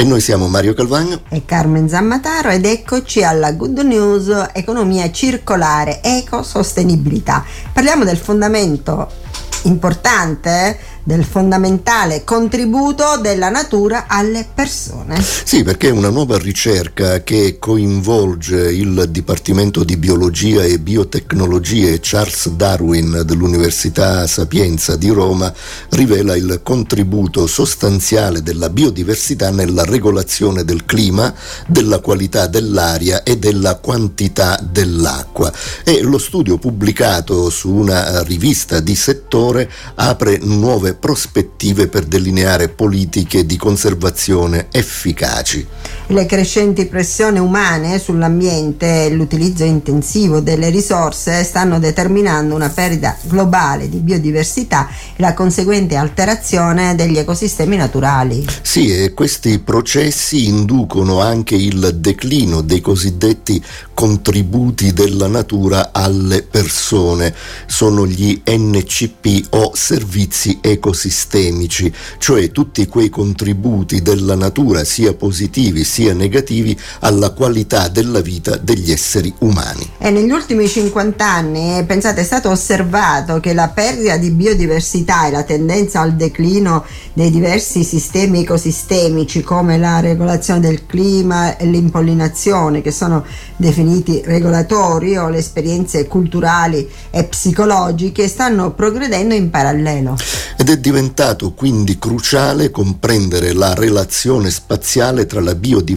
E noi siamo Mario Calvagno e Carmen Zammataro ed eccoci alla Good News Economia circolare, ecosostenibilità. Parliamo del fondamento importante del fondamentale contributo della natura alle persone. Sì, perché una nuova ricerca che coinvolge il Dipartimento di Biologia e Biotecnologie Charles Darwin dell'Università Sapienza di Roma rivela il contributo sostanziale della biodiversità nella regolazione del clima, della qualità dell'aria e della quantità dell'acqua. E lo studio pubblicato su una rivista di settore apre nuove nuove prospettive per delineare politiche di conservazione efficaci. Le crescenti pressioni umane sull'ambiente e l'utilizzo intensivo delle risorse stanno determinando una perdita globale di biodiversità e la conseguente alterazione degli ecosistemi naturali. Sì, e questi processi inducono anche il declino dei cosiddetti contributi della natura alle persone. Sono gli NCP o servizi ecosistemici, cioè tutti quei contributi della natura, sia positivi sia negativi, alla qualità della vita degli esseri umani. E negli ultimi 50 anni, eh, pensate, è stato osservato che la perdita di biodiversità e la tendenza al declino dei diversi sistemi ecosistemici come la regolazione del clima e l'impollinazione, che sono definiti regolatori o le esperienze culturali e psicologiche stanno progredendo in parallelo. Ed è diventato quindi cruciale comprendere la relazione spaziale tra la biodiversità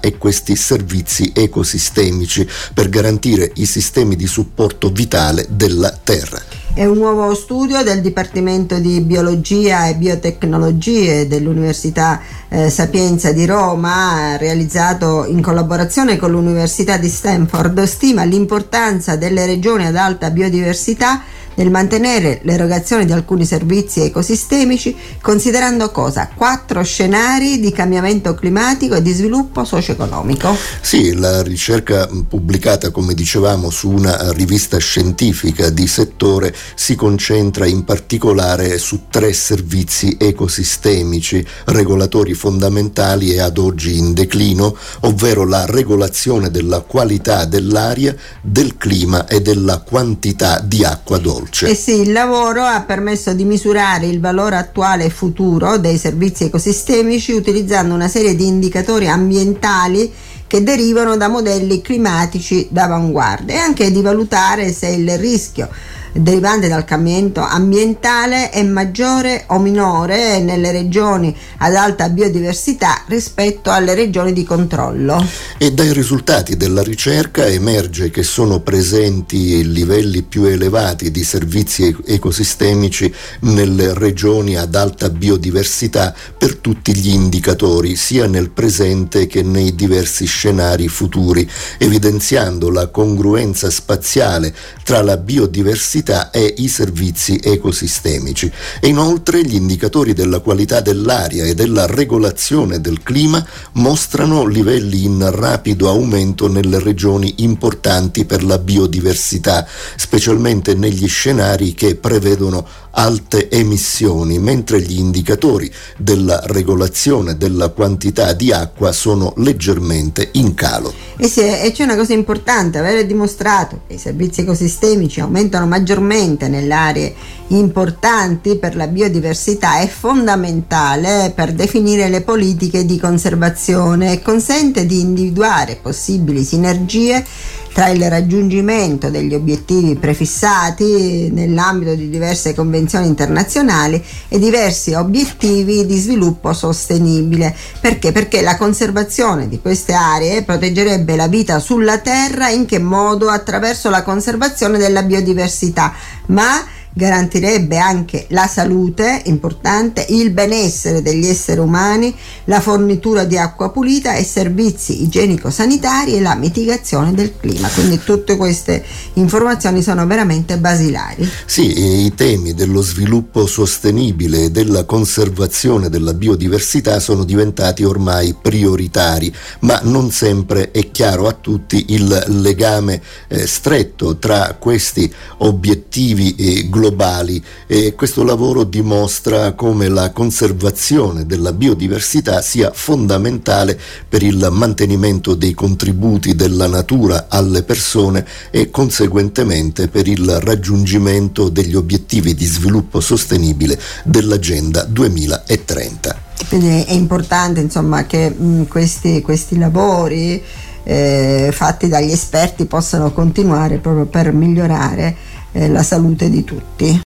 e questi servizi ecosistemici per garantire i sistemi di supporto vitale della Terra. È un nuovo studio del Dipartimento di Biologia e Biotecnologie dell'Università eh, Sapienza di Roma, realizzato in collaborazione con l'Università di Stanford, stima l'importanza delle regioni ad alta biodiversità nel mantenere l'erogazione di alcuni servizi ecosistemici, considerando cosa? Quattro scenari di cambiamento climatico e di sviluppo socio-economico. Sì, la ricerca pubblicata, come dicevamo, su una rivista scientifica di settore si concentra in particolare su tre servizi ecosistemici, regolatori fondamentali e ad oggi in declino, ovvero la regolazione della qualità dell'aria, del clima e della quantità di acqua dolce luce. Eh sì, il lavoro ha permesso di misurare il valore attuale e futuro dei servizi ecosistemici utilizzando una serie di indicatori ambientali che derivano da modelli climatici d'avanguardia e anche di valutare se il rischio derivante dal cambiamento ambientale è maggiore o minore nelle regioni ad alta biodiversità rispetto alle regioni di controllo. E dai risultati della ricerca emerge che sono presenti livelli più elevati di servizi ecosistemici nelle regioni ad alta biodiversità per tutti gli indicatori, sia nel presente che nei diversi scenari futuri, evidenziando la congruenza spaziale tra la biodiversità biodiversità e i servizi ecosistemici. E inoltre gli indicatori della qualità dell'aria e della regolazione del clima mostrano livelli in rapido aumento nelle regioni importanti per la biodiversità, specialmente negli scenari che prevedono alte emissioni, mentre gli indicatori della regolazione della quantità di acqua sono leggermente in calo. E, se, e c'è una cosa importante, avere dimostrato che i servizi ecosistemici aumentano maggiormente nelle aree importanti per la biodiversità è fondamentale per definire le politiche di conservazione e consente di individuare possibili sinergie tra il raggiungimento degli obiettivi prefissati nell'ambito di diverse convenzioni internazionali e diversi obiettivi di sviluppo sostenibile. Perché? Perché la conservazione di queste aree proteggerebbe la vita sulla Terra in che modo? Attraverso la conservazione della biodiversità, ma garantirebbe anche la salute, importante, il benessere degli esseri umani, la fornitura di acqua pulita e servizi igienico-sanitari e la mitigazione del clima. Quindi tutte queste informazioni sono veramente basilari. Sì, i temi dello sviluppo sostenibile e della conservazione della biodiversità sono diventati ormai prioritari, ma non sempre è chiaro a tutti il legame eh, stretto tra questi obiettivi eh, globali globali e questo lavoro dimostra come la conservazione della biodiversità sia fondamentale per il mantenimento dei contributi della natura alle persone e conseguentemente per il raggiungimento degli obiettivi di sviluppo sostenibile dell'Agenda 2030. Quindi è importante insomma, che mh, questi, questi lavori eh, fatti dagli esperti possano continuare proprio per migliorare eh, la salute di tutti.